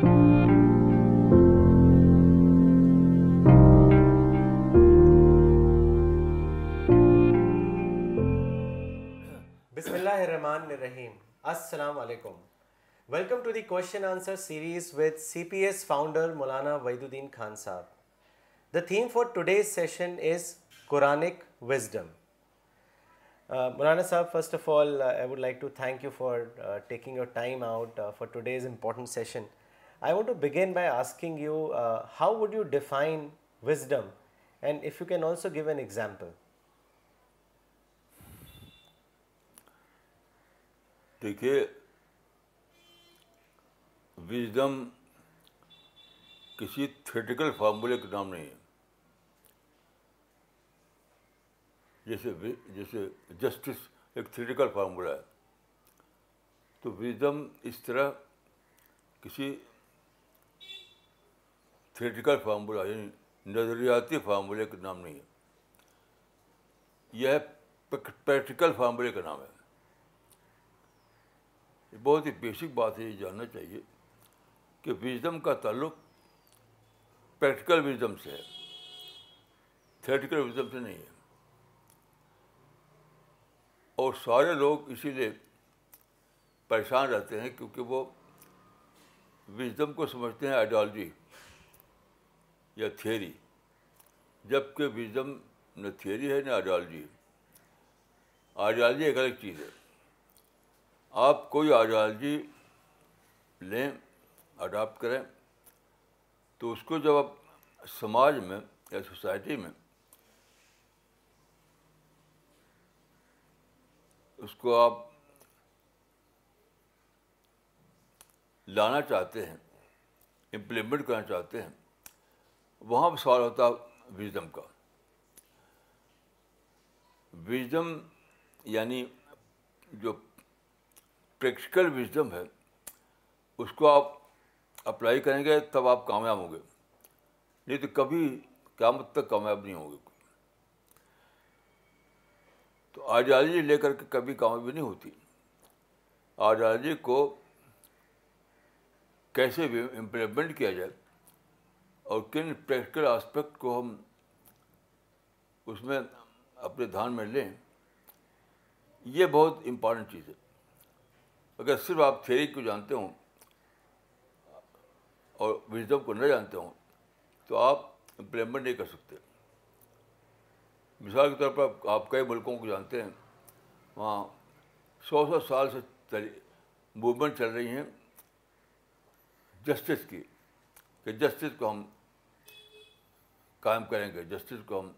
بسم اللہ الرحمن الرحیم السلام علیکم welcome to the question answer series with C P S founder Maulana Wahiduddin Khan sahab the theme for today's session is Quranic wisdom Maulana sahab first of all I would like to thank you for taking your time out for today's important session I want to begin by asking you how would you define wisdom and if you can also give an example دیکھیے wisdom کسی theoretical فارمولے کا نام نہیں ہے۔ جیسے جیسے justice ایک تھیٹیکل فارمولہ ہے۔ تو وزڈم اس طرح کسی تھیٹیکل فارمولہ یعنی نظریاتی فارمولے کا نام نہیں ہے۔ یہ پریکٹیکل فارمولے کا نام ہے۔ یہ بہت ہی بیسک بات ہے، یہ جاننا چاہیے کہ وزڈم کا تعلق پریکٹیکل وزڈم سے ہے۔ تھیٹیکل وزڈم سے نہیں ہے۔ اور سارے لوگ اسی لیے پریشان رہتے ہیں کیونکہ وہ وزڈم کو سمجھتے ہیں آئیڈیالوجی یا تھیری؟ جبکہ وزڈم نہ تھیری ہے نہ آئیڈیالوجی ہے۔ آئیڈیالوجی ایک الگ چیز ہے۔ آپ کوئی آئیڈیالوجی لیں، اڈاپٹ کریں، تو اس کو جب آپ سماج میں یا سوسائٹی میں اس کو آپ لانا چاہتے ہیں، امپلیمنٹ کرنا چاہتے ہیں وہاں سوال ہوتا وزڈم کا۔ وزڈم یعنی جو پریکٹیکل وزڈم ہے، اس کو آپ اپلائی کریں گے تب آپ کامیاب ہوں گے۔ نہیں تو کبھی قیامت تک کامیاب نہیں ہوں گے۔ تو آئیڈیالوجی لے کر کے کبھی کامیابی نہیں ہوتی۔ آئیڈیالوجی کو کیسے بھی امپلیمنٹ کیا جائے۔ اور کن پریکٹیکل آسپیکٹ کو ہم اس میں اپنے دھیان میں لیں، یہ بہت امپورٹنٹ چیز ہے۔ اگر صرف آپ تھیری کو جانتے ہوں اور وزڈم کو نہ جانتے ہوں، تو آپ امپلیمنٹ نہیں کر سکتے۔ مثال کے طور پر آپ کئی ملکوں کو جانتے ہیں، وہاں سو سو سال سے موومنٹ چل رہی ہیں۔ جسٹس کی، کہ جسٹس کو ہم قائم کریں گے جسٹس کو ہم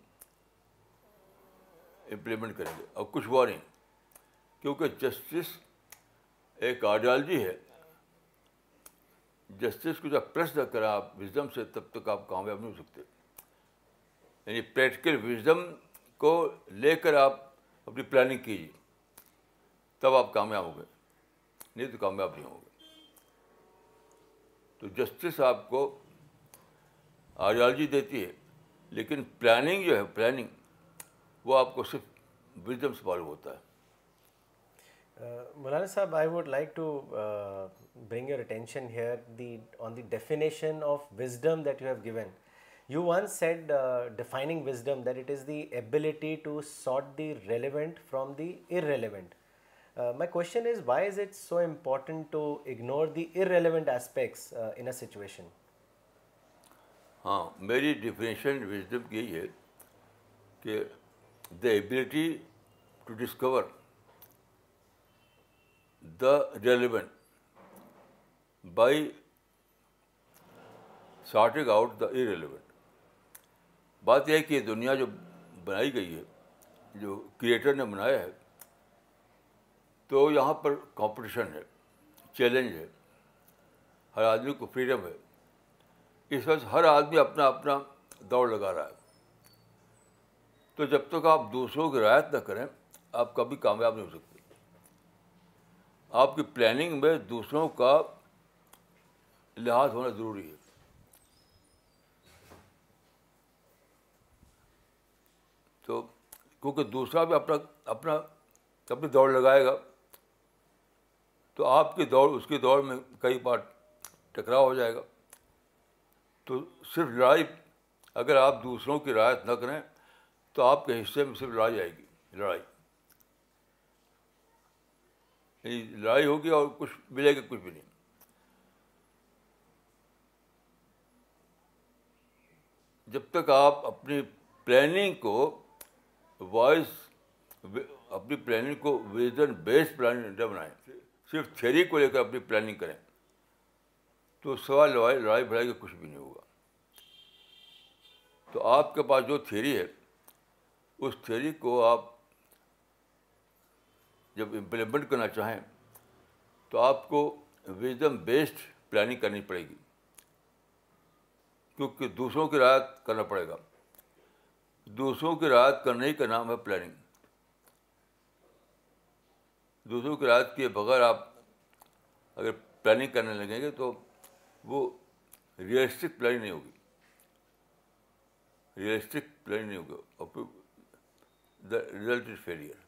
امپلیمنٹ کریں گے۔ اور کچھ ہوا نہیں، کیونکہ جسٹس ایک آئیڈیالوجی ہے۔ جسٹس کو جب پریس نہ کریں آپ وزڈم سے تب تک آپ کامیاب نہیں ہو سکتے۔ یعنی پریکٹیکل وزڈم کو لے کر آپ اپنی پلاننگ کیجیے، تب آپ کامیاب ہوں گے۔ نہیں تو کامیاب نہیں ہوں گے۔ تو جسٹس آپ کو آئیڈیالوجی دیتی ہے۔ لیکن پلاننگ جو ہے پلاننگ وہ آپ کو صرف وزڈم سے معلوم ہوتا ہے۔ Maulana sahab I would like to bring your attention here the on the definition of wisdom that you have given you one said defining wisdom that it is the ability to sort the relevant from the irrelevant my question is why is it so important to ignore the irrelevant aspects in a situation ہاں میری definition wisdom یہی ہے کہ the ability to discover the relevant by sorting out the relevant بات یہ ہے کہ دنیا جو بنائی گئی ہے، جو کریٹر نے بنایا ہے، تو یہاں پر کمپٹیشن ہے چیلنج ہے، ہر آدمی کو فریڈم ہے۔ اس وجہ سے ہر آدمی اپنا اپنا دوڑ لگا رہا ہے۔ تو جب تک آپ دوسروں کی رعایت نہ کریں، آپ کبھی کامیاب نہیں ہو سکتے۔ آپ کی پلاننگ میں دوسروں کا لحاظ ہونا ضروری ہے۔ تو کیونکہ دوسرا بھی اپنا اپنا، اپنی دوڑ لگائے گا، تو آپ کی دوڑ، اس کی دوڑ میں کئی بار ٹکراؤ ہو جائے گا۔ تو صرف لڑائی، اگر آپ دوسروں کی رعایت نہ کریں، تو آپ کے حصے میں صرف لڑائی آئے گی، لڑائی۔ یعنی لڑائی ہوگی اور کچھ ملے گا، کچھ بھی نہیں۔ جب تک آپ اپنی پلاننگ کو وائس اپنی پلاننگ کو ویژن بیس پلاننگ نہ بنائیں، صرف تھیری کو لے کر اپنی پلاننگ کریں۔ تو سوال لڑائی لڑائی بھڑائی کا کچھ بھی نہیں ہوگا۔ تو آپ کے پاس جو تھیری ہے، اس تھیری کو آپ جب امپلیمنٹ کرنا چاہیں، تو آپ کو وزم بیسڈ پلاننگ کرنی پڑے گی۔ کیونکہ دوسروں کی رعایت کرنا پڑے گا۔ دوسروں کی رعایت کرنے ہی کا نام ہے پلاننگ دوسروں کی رعایت کیے بغیر آپ اگر پلاننگ کرنے لگیں گے تو وہ ریئلسٹک پلاننگ نہیں ہوگی۔ ریئلسٹک پلاننگ نہیں ہوگی۔ اور پھر the result is failure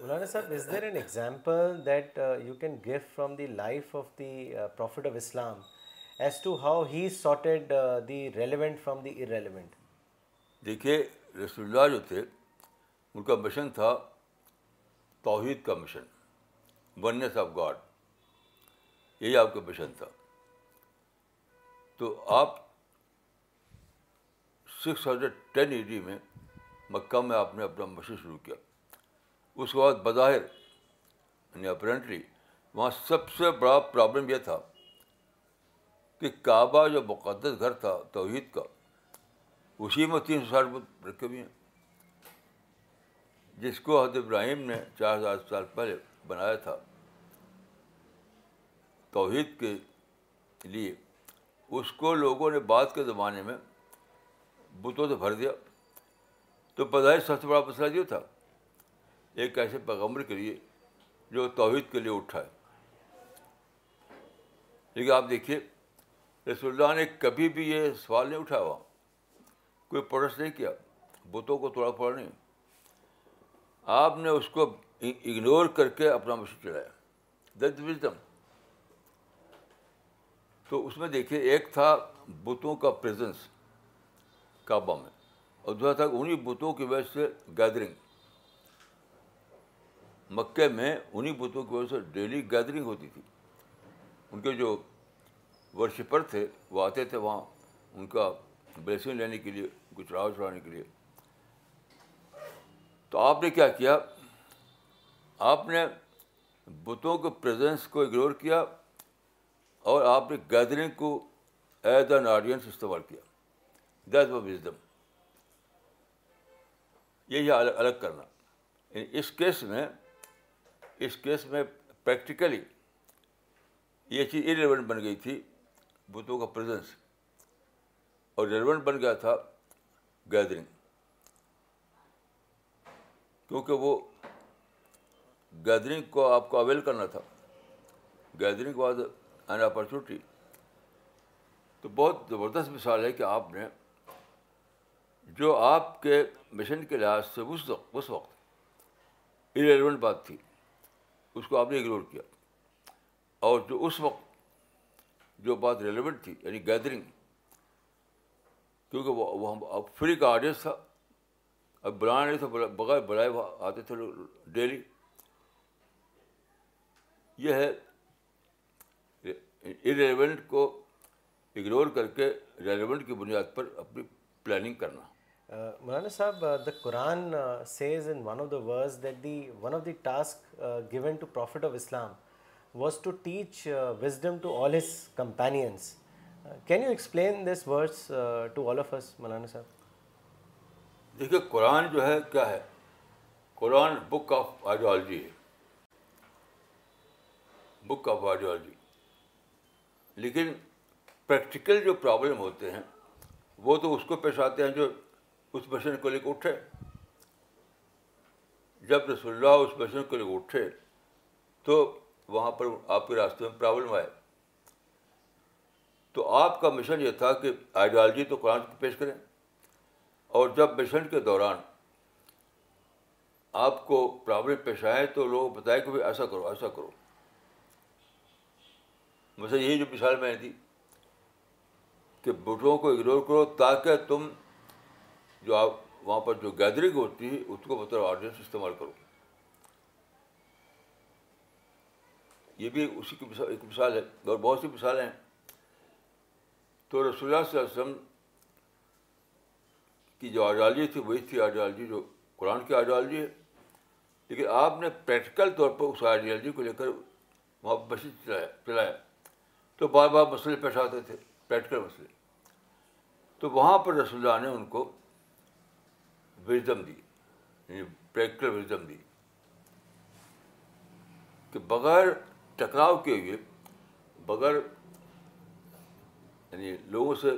Maulana sahab is there an example that you can give from the life of the prophet of Islam as to how he sorted the relevant from the irrelevant دیکھیے رسول اللہ جو تھے ان کا mission تھا توحید کا mission. Oneness of God یہی آپ کا مشن تھا۔ تو آپ six hundred ten A D میں مکہ میں آپ نے اپنا مشن شروع کیا۔ اس کے بعد بظاہر یعنی اپرنٹلی وہاں سب سے بڑا پرابلم یہ تھا کہ کعبہ جو مقدس گھر تھا توحید کا، اسی میں تین سو ساٹھ رکھے ہوئے ہیں۔ جس کو حضرت ابراہیم نے چار ہزار سال پہلے بنایا تھا۔ توحید کے لیے اس کو لوگوں نے بعد کے زمانے میں بتوں سے بھر دیا۔ تو بظاہر سب سے بڑا مسئلہ یہ تھا، ایک ایسے پیغمبر کے لیے جو توحید کے لیے اٹھا ہے۔ لیکن آپ دیکھیے، رسول اللہ نے کبھی بھی یہ سوال نہیں اٹھایا۔ وہاں کوئی پروٹسٹ نہیں کیا، بتوں کو توڑا پھوڑا نہیں۔ آپ نے اس کو اگنور کر کے اپنا مشن چلایا۔ دت وزڈم تو اس میں دیکھیے، ایک تھا بتوں کا پریزنس کعبہ میں، اور دوسرا تھا انہیں بتوں کی وجہ سے گیدرنگ مکے میں انہیں بتوں کی وجہ سے ڈیلی گیدرنگ ہوتی تھی۔ ان کے جو ورشپر تھے، وہ آتے تھے وہاں، ان کا بلیسنگ لینے کے لیے، کچھ راہ چڑھانے کے لیے۔ تو آپ نے کیا کیا؟ آپ نے بتوں کے پریزنس کو اگنور کیا اور آپ نے گیدرنگ کو ایز این آڈینس استعمال کیا۔ دیٹ و وزڈم یہی الگ الگ کرنا۔ یعنی اس کیس میں اس کیس میں پریکٹیکلی یہ چیز ریلیونٹ بن گئی تھی بتوں کا پریزنس اور ریلیونٹ بن گیا تھا گیدرنگ کیونکہ وہ گیدرنگ کو آپ کو اویل کرنا تھا۔ گیدرنگ واز این اپرچونیٹی تو بہت زبردست مثال ہے کہ آپ نے جو آپ کے مشن کے لحاظ سے اس وقت اس وقت ریلیونٹ بات تھی، اس کو آپ نے اگنور کیا۔ اور جو اس وقت جو بات ریلیونٹ تھی یعنی گیدرنگ کیونکہ وہ ہم فری کا آڈینس تھا۔ اب بلانا نہیں تھا بغیر بلائے آتے تھے لوگ ڈیلی یہ ہے ریلیونٹ کو اگنور کر کے ریلیونٹ کی بنیاد پر اپنی پلاننگ کرنا۔ Maulana sahab the Quran says in one of the verse that the one of the task given to prophet of Islam was to teach wisdom to all his companions can you explain this words to all of us Maulana sahab? دیکھیے قرآن جو ہے کیا ہے؟ Quran book of ideology ہے۔ Book of ideology لیکن practical جو problem ہوتے ہیں، وہ تو اس کو پیش آتے ہیں جو اس مشن کو لے کے اٹھے۔ جب رسول اللہ اس مشن کو لے کے اٹھے، تو وہاں پر آپ کے راستے میں پرابلم آئے تو آپ کا مشن یہ تھا کہ آئیڈیالوجی تو قرآن کی پیش کریں۔ اور جب مشن کے دوران آپ کو پرابلم پیش آئے تو لوگ بتائے کہ بھائی ایسا کرو ایسا کرو۔ مثلا یہی جو مثال میں نے تھی کہ بٹوں کو اگنور کرو تاکہ تم جو آپ وہاں پر جو گیدرنگ ہوتی ہے، اس کو مطلب آڈینس استعمال کرو۔ یہ بھی اسی کی مثال، ایک مثال ہے اور بہت سی مثالیں ہیں۔ تو رسول اللہ صلی اللہ علیہ وسلم کی جو آئیڈیالوجی تھی، وہی تھی آئیڈیالوجی جو قرآن کی آئیڈیالوجی ہے۔ لیکن آپ نے پریکٹیکل طور پر اس آئیڈیالوجی کو لے کر وہاں بسی چلایا چلایا۔ تو بار بار مسئلے پیش آتے تھے پریکٹیکل مسئلے۔ تو وہاں پر رسول اللہ نے ان کو وزڈم دی یعنی پریکٹیکل وزڈم دی۔ کہ بغیر ٹکراؤ کے ہوئے، بغیر یعنی لوگوں سے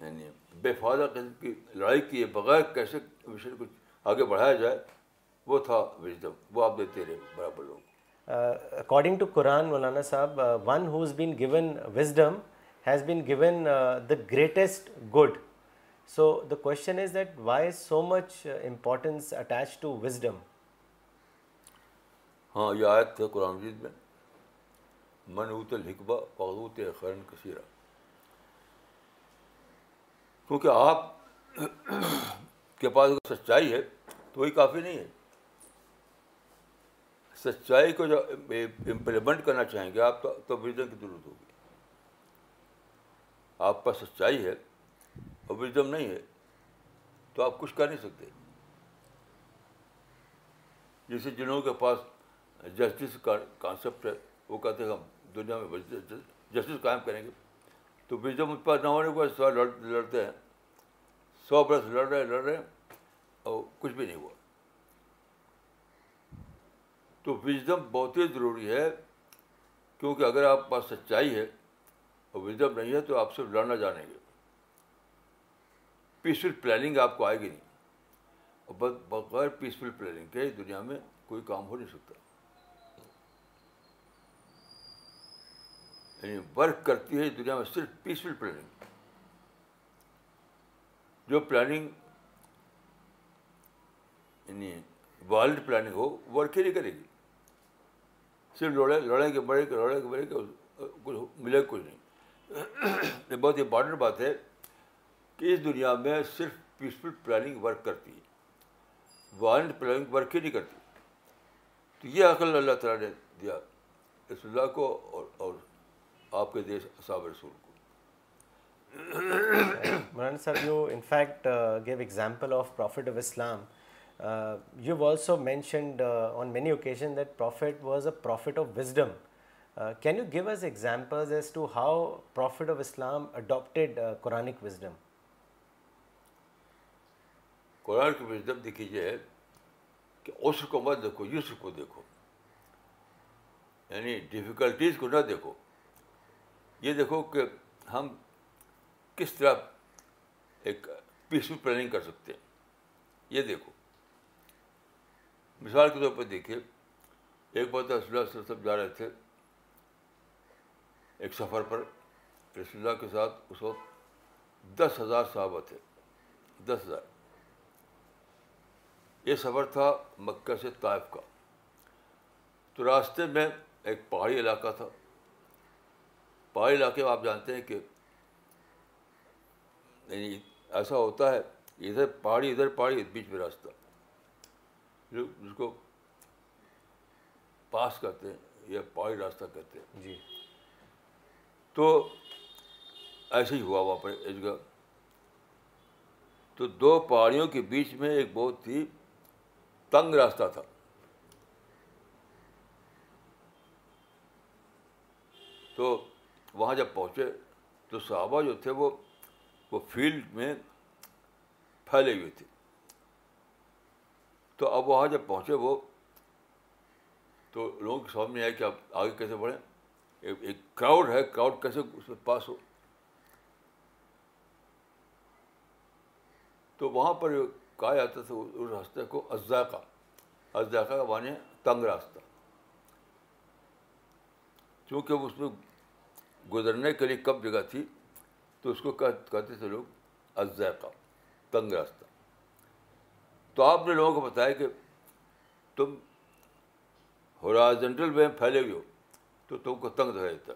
یعنی بے فائدہ قسم کی لڑائی کیے، بغیر کیسے مشن کو آگے بڑھایا جائے، وہ تھا وزڈم وہ آپ دیتے رہے، برابر لوگ۔ According to Quran Maulana sahab one who's been given wisdom has been given the greatest good so the question is that why so much importance attach to wisdom ہاں یہ آیت تھے قرآن مجید میں۔ من اوت الحکبہ فغوت خرن کثیرہ کیونکہ آپ کے پاس اگر سچائی ہے تو وہی کافی نہیں ہے۔ سچائی کو جو امپلیمنٹ کرنا چاہیں گے، آپ تو وزڈم کی ضرورت ہوگی۔ آپ پاس سچائی ہے اور وزڈم نہیں ہے، تو آپ کچھ کر نہیں سکتے۔ جیسے جنہوں کے پاس جسٹس کا کانسیپٹ ہے، وہ کہتے ہیں ہم دنیا میں جسٹس قائم کریں گے۔ تو وزڈم اس پاس نہ ہونے کو سوال لڑتے ہیں، سو برس لڑ رہے لڑ رہے ہیں اور کچھ بھی نہیں ہوا۔ تو وزڈم بہت ہی ضروری ہے، کیونکہ اگر آپ پاس سچائی ہے اور وزڈم نہیں ہے تو آپ صرف لڑنا جانیں گے۔ پیسفل پلاننگ آپ کو آئے گی نہیں۔ اور بغیر پیسفل پلاننگ کے دنیا میں کوئی کام ہو نہیں سکتا۔ یعنی ورک کرتی ہے دنیا میں صرف پیسفل پلاننگ جو پلاننگ یعنی ورلڈ پلاننگ ہو ورک ہی نہیں کرے گی۔ صرف لڑے لڑیں گے بڑھے گے لڑیں گے بڑھے گے کچھ ملے کچھ نہیں۔ یہ بہت امپارٹنٹ بات ہے کہ اس دنیا میں صرف پیسفل پلاننگ ورک کرتی ہے۔ وائلڈ پلاننگ ورک ہی نہیں کرتی۔ تو یہ عقل اللہ تعالیٰ نے دیا اس اللہ کو اور اور آپ کے دیش صاب رسول کو۔ Maulana sahab you in fact give example of prophet of Islam you also mentioned on many occasion that prophet was a prophet of wisdom can you give us examples as to how prophet of Islam adapted Quranic wisdom Quran کی wisdom دیکھیے کہ عسر کو مت دیکھو، یسر کو دیکھو۔ یعنی difficulties کو نہ دیکھو۔ یہ دیکھو کہ ہم کس طرح ایک پیسفل پلاننگ کر سکتے ہیں۔ یہ دیکھو۔ مثال کے طور پر دیکھیے، ایک بار رسول اللہ سب جا رہے تھے ایک سفر پر، رسول اللہ کے ساتھ اس وقت دس ہزار صحابہ تھے، دس ہزار۔ یہ سفر تھا مکہ سے طائف کا۔ تو راستے میں ایک پہاڑی علاقہ تھا۔ پہاڑی علاقے میں آپ جانتے ہیں کہ یعنی ایسا ہوتا ہے، ادھر پہاڑی ادھر پہاڑی، بیچ میں راستہ۔ جس کو پاس کرتے ہیں یا پہاڑی راستہ کہتے ہیں۔ جی۔ تو ایسے ہی ہوا وہاں پر ایک جگہ تو دو پہاڑیوں کے بیچ میں ایک بہت ہی تنگ راستہ تھا۔ تو وہاں جب پہنچے تو صحابہ جو تھے وہ وہ فیلڈ میں پھیلے ہوئے تھے۔ تو اب وہاں جب پہنچے وہ، تو لوگوں کے سامنے آئے کہ آپ آگے کیسے بڑھیں؟ ایک کراؤڈ ہے کراؤڈ کیسے اس میں پاس ہو؟ تو وہاں پر کہا جاتا تھا اس راستے کو اجزاقہ اجزاقہ کا معنی تنگ راستہ۔ چونکہ اس میں گزرنے کے لیے کب جگہ تھی، تو اس کو کہتے تھے لوگ اجزاقہ تنگ راستہ۔ تو آپ نے لوگوں کو بتایا کہ تم ہورازنٹل میں پھیلے ہوئے ہو، تو تم کو تنگ رہتا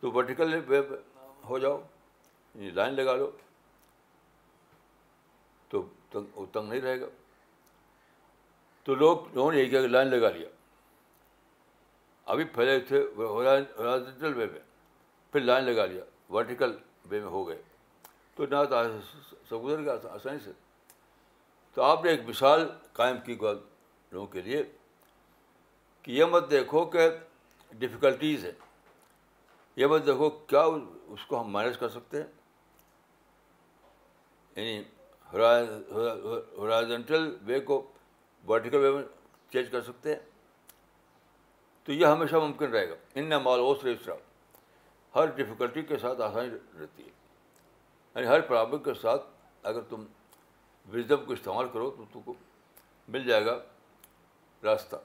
تو ورٹیکل وے ہو جاؤ یعنی لائن لگا لو، تو تنگ وہ تنگ نہیں رہے گا۔ تو لوگ لوگوں نے یہ کیا کہ لائن لگا لیا۔ ابھی پھیلے تھے ہورازنٹل وے میں، پھر لائن لگا لیا۔ ورٹیکل وے میں ہو گئے۔ تو نہ تو سب گزر گیا آسانی سے۔ تو آپ نے ایک مثال قائم کی لوگوں کے لیے کہ یہ مت دیکھو کہ ڈفیکلٹیز ہے۔ یہ مت دیکھو کیا اس کو ہم مینیج کر سکتے ہیں۔ یعنی ہورائزنٹل وے کو ورٹیکل وے میں چینج کر سکتے ہیں۔ تو یہ ہمیشہ ممکن رہے گا۔ ان مال اوس ریسٹرا ہر ڈفیکلٹی کے ساتھ آسانی رہتی ہے۔ یعنی ہر پرابلم کے ساتھ اگر تم وزڈم کو استعمال کرو تو تم کو مل جائے گا راستہ۔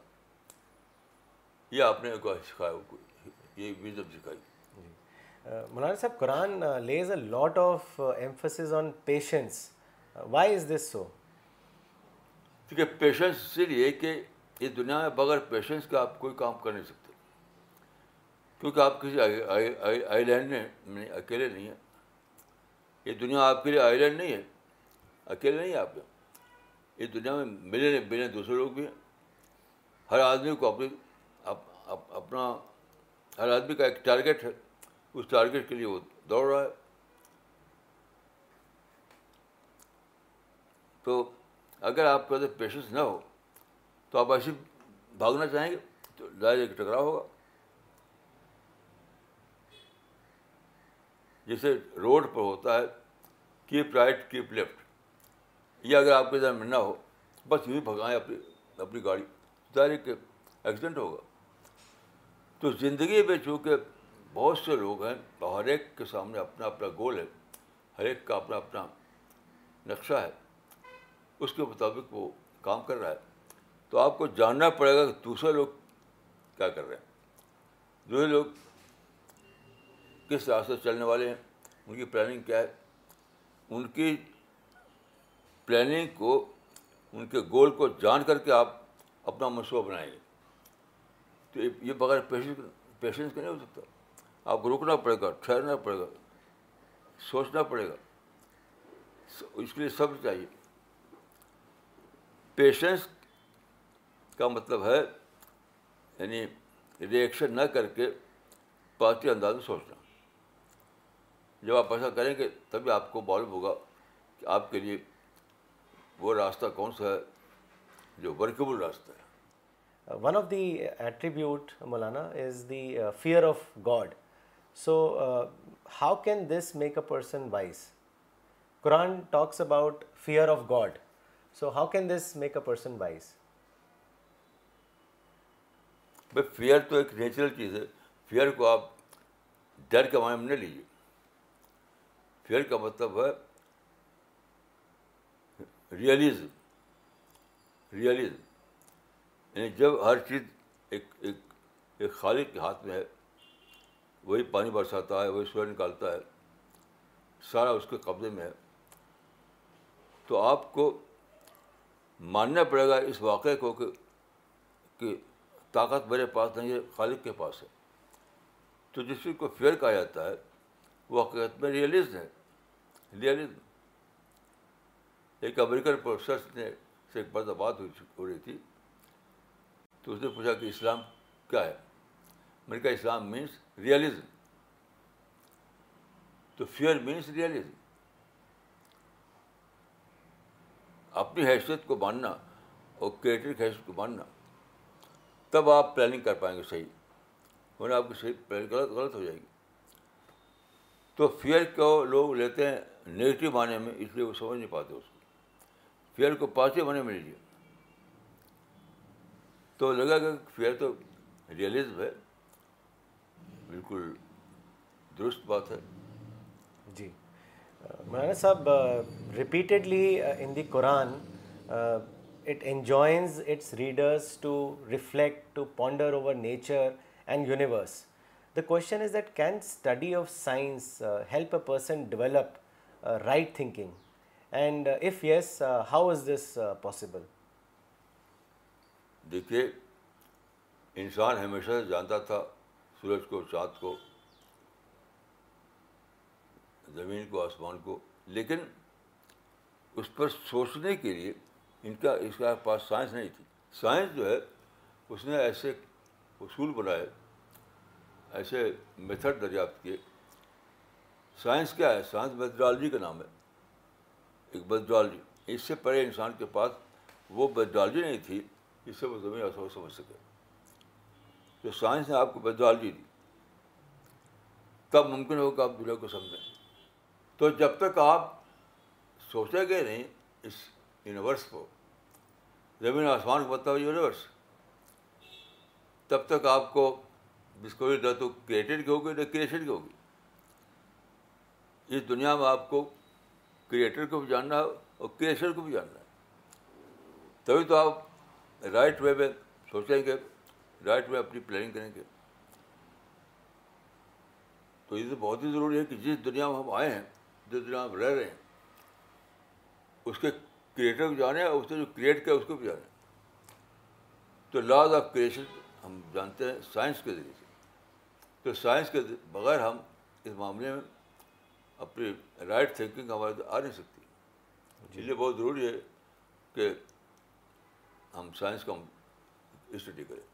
یہ آپ نے سکھایا یہ وزڈم سکھائی۔ Maulana sahab Quran lays a lot of emphasis on patience why is this so کیونکہ پیشنس اسی لیے کہ اس دنیا میں بغیر پیشنس کا آپ کوئی کام کر نہیں سکتے۔ کیونکہ آپ کسی آئی لینڈ میں اکیلے نہیں ہیں۔ یہ دنیا آپ کے لیے آئی لینڈ نہیں ہے۔ اکیلے نہیں ہیں۔ آپ اس دنیا میں ملے ملے دوسرے لوگ بھی ہیں۔ ہر آدمی کو اپنی اپنا، ہر آدمی کا ایک ٹارگیٹ ہے۔ اس ٹارگیٹ کے لیے وہ دوڑ رہا ہے۔ تو اگر آپ کے اندر پیشنس نہ ہو، تو آپ ایسے بھاگنا چاہیں گے تو ایک ٹکراؤ ہوگا۔ جیسے روڈ پر ہوتا ہے کیپ رائٹ کیپ لیفٹ یہ اگر آپ کے ذہن میں نہ ہو، بس یوں ہی بھگائیں اپنی اپنی گاڑی۔ ظاہر کہ ایکسیڈنٹ ہوگا۔ تو زندگی میں چونکہ بہت سے لوگ ہیں، ہر ایک کے سامنے اپنا اپنا گول ہے، ہر ایک کا اپنا اپنا نقشہ ہے، اس کے مطابق وہ کام کر رہا ہے۔ تو آپ کو جاننا پڑے گا کہ دوسرے لوگ کیا کر رہے ہیں۔ دوسرے لوگ کس راستے چلنے والے ہیں، ان کی پلاننگ کیا ہے، ان کی پلاننگ کو، ان کے گول کو جان کر کے آپ اپنا منصوبہ بنائیں گے۔ تو یہ بغیر پیشنس پیشنس کا نہیں ہو سکتا۔ آپ کو رکنا پڑے گا، ٹھہرنا پڑے گا، سوچنا پڑے گا۔ اس کے لیے سب چاہیے۔ پیشنس کا مطلب ہے یعنی ریئیکشن نہ کر کے پارٹی انداز میں سوچنا۔ جب آپ ایسا کریں گے، تبھی آپ کو معلوم ہوگا کہ آپ کے لیے وہ راستہ کون سا ہے جو ورکیبل راستہ ہے؟ One of the attribute Maulana is the fear of God so how can this make a person wise Quran talks about fear of God so how can this make a person wise بھائی fear تو ایک natural چیز ہے. Fair کو آپ ڈر کے معنی میں نہ لیجیے. فیئر کا مطلب ہے ریئلزم ریئلزم یعنی جب ہر چیز ایک ایک ایک خالق کے ہاتھ میں ہے، وہی پانی برساتا ہے، وہی سورج نکالتا ہے، سارا اس کے قبضے میں ہے، تو آپ کو ماننا پڑے گا اس واقعے کو کہ کہ طاقت میرے پاس نہیں ہے، خالق کے پاس ہے۔ تو جس چیز کو فیئر کہا جاتا ہے، وہ حقیقت میں ریئلزم ہے۔ ریئلزم ایک امریکن پروفیسر نے سے ایک بات بات ہو رہی تھی، تو اس نے پوچھا کہ اسلام کیا ہے؟ میں نے کہا اسلام مینس ریئلزم تو فیئر مینس ریئلزم اپنی حیثیت کو ماننا اور کریٹر کی حیثیت کو ماننا، تب آپ پلاننگ کر پائیں گے صحیح۔ ورنہ آپ کی صحیح پلاننگ غلط غلط ہو جائے گی۔ تو فیئر کو لوگ لیتے ہیں نگیٹو معنی میں، اس لیے وہ سمجھ نہیں پاتے اس کو۔ فیئر کو پازیٹیو معنی میں لیجیے تو لگا کہ فیئر تو ریئلزم ہے۔ بالکل درست بات ہے۔ جی۔ Maulana sahab repeatedly in the Quran it enjoins its readers to reflect to ponder over nature and universe the question is that can study of science help a person develop right thinking and if yes how is this possible دیکھیے، انسان ہمیشہ سے جانتا تھا سورج کو، چاند کو، زمین کو، آسمان کو، لیکن اس پر سوچنے کے لیے ان کا، اس کا پاس سائنس نہیں تھی۔ سائنس جو ہے، اس نے ایسے اصول بنائے، ایسے میتھڈ دریافت کیے۔ سائنس کیا ہے؟ سائنس میتھڈالوجی کا نام ہے۔ ایک میتھڈالوجی اس سے پہلے انسان کے پاس وہ میتھڈالوجی نہیں تھی جس سے وہ زمین آسمان سمجھ سکے۔ تو سائنس نے آپ کو میتھڈالوجی دی، تب ممکن ہو کہ آپ دنیا کو سمجھیں۔ تو جب تک آپ سوچے گے نہیں اس یونیورس کو، زمین آسمان کو بتاؤ یونیورس، تب تک آپ کو ڈسکوری نہ تو کریٹڈ کی ہوگی نہ کریشن کی ہوگی۔ اس دنیا میں آپ کو کریٹر کو بھی جاننا ہے اور کریشن کو بھی جاننا ہے۔ تبھی تو آپ رائٹ وے میں سوچیں گے رائٹ وے اپنی پلاننگ کریں گے۔ تو یہ تو بہت ہی ضروری ہے کہ جس دنیا میں ہم آئے ہیں، جس دنیا میں رہ رہے ہیں، اس کے کریٹر کو جانے اور اس نے جو کریٹ کیا، اس کو بھی جانے۔ تو لاز آف کریشن ہم جانتے ہیں سائنس کے ذریعے سے۔ تو سائنس کے بغیر ہم اس معاملے میں اپنی رائٹ تھنکنگ ہمارے تو آ نہیں سکتی اس لیے بہت ضروری ہے کہ ہم سائنس کا اسٹڈی کریں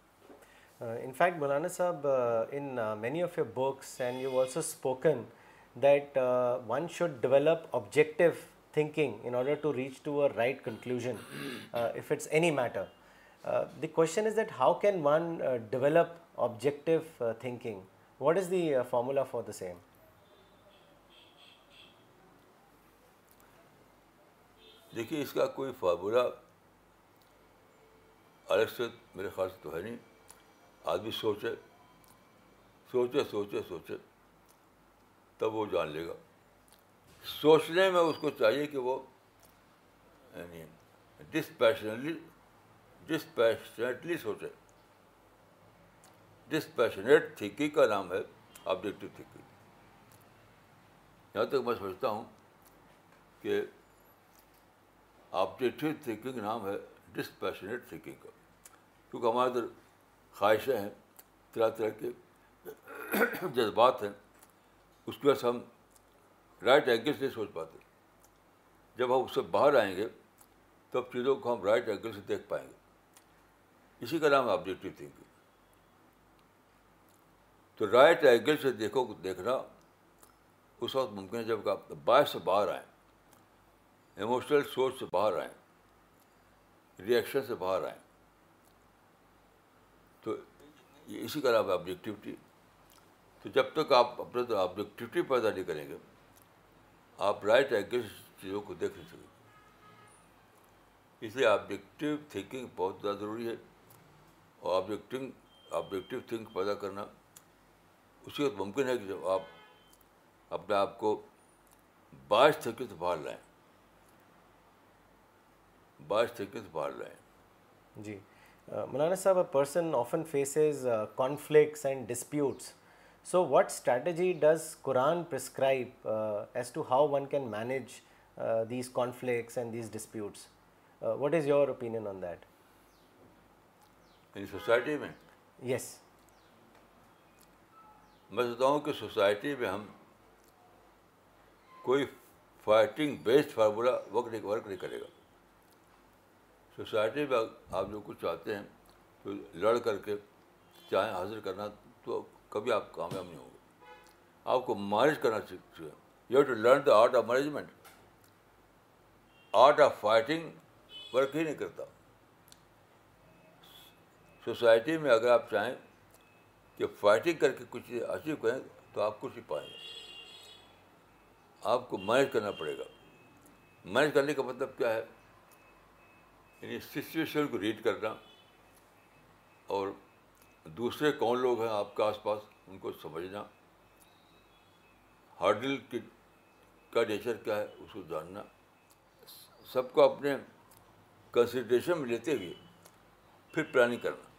in fact Maulana sahab in many of your books and you also spoken that one should develop objective thinking in order to reach to a right conclusion uh, if it's any matter. Uh, the question is that how can one uh, develop objective uh, thinking? What is the دیکھیے، اس کا کوئی formula الگ سے میرے خیال سے تو ہے نہیں۔ آدمی سوچے سوچے سوچے سوچے، تب وہ جان لے گا۔ سوچنے میں اس کو چاہیے کہ وہ یعنی ڈسپیشنلی ڈسپیشنیٹلی سوچے۔ ڈسپیشنیٹ تھنکنگ کا نام ہے آبجیکٹیو تھنکنگ یہاں تک میں سمجھتا ہوں کہ آبجیکٹیو تھنکنگ نام ہے ڈسپیشنیٹ تھنکنگ کا۔ کیونکہ ہمارے ادھر خواہشیں ہیں، طرح طرح کے جذبات ہیں، اس کی وجہ سے ہم رائٹ اینگل سے سوچ پاتے۔ جب ہم اس سے باہر آئیں گے، تب چیزوں کو ہم رائٹ اینگل سے دیکھ پائیں گے۔ اسی کا نام ہے آبجیکٹیو تھنکنگ تو رائٹ اینگل سے دیکھو، دیکھنا اس وقت ممکن ہے جب آپ باعث سے باہر آئیں۔ ایموشنل سوچ سے باہر آئیں۔ ریئیکشن سے باہر آئیں۔ تو اسی کا نام ہے آبجیکٹیوٹی تو جب تک آپ اپنے تو آبجیکٹیوٹی پیدا نہیں کریں گے، آپ رائٹ اینگل چیزوں کو دیکھ نہیں سکیں اس لیے آبجیکٹیو تھنکنگ بہت زیادہ ضروری ہے۔ اور آبجیکٹنگ آبجیکٹیو تھنک پیدا کرنا اسی وقت ممکن ہے کہ جب آپ اپنے آپ کو باعث تھنکنگ سے باہر لائیں۔ باعث تھنکنگ سے باہر لائیں جی Maulana sahab a person often faces conflicts and disputes does Quran prescribe uh, as to how one can manage uh, these conflicts and these disputes? Uh, what is your opinion on that? In society mein? Yes. میں سوچتا ہوں کہ society میں ہم کوئی fighting based formula work نہیں work نہیں کرے گا سوسائٹی میں آپ جو کچھ چاہتے ہیں، تو لڑ کر کے چاہیں حاصل کرنا، تو کبھی آپ کامیاب نہیں ہوں گے۔ آپ کو مینج کرنا سیکھتے you have to learn the art of management art of fighting work ہی نہیں کرتا۔ سوسائٹی میں اگر آپ چاہیں کہ فائٹنگ کر کے کچھ اچیو کریں، تو آپ کچھ ہی پائیں گے۔ آپ کو مینج کرنا پڑے گا۔ مینج کرنے کا مطلب کیا ہے؟ یعنی سچویشن کو ریڈ کرنا اور دوسرے کون لوگ ہیں آپ کے آس پاس ان کو سمجھنا۔ ہارڈل کی کا نیچر کیا ہے اس کو جاننا۔ سب کو اپنے کنسیڈریشن میں لیتے ہوئے پھر پلاننگ کرنا۔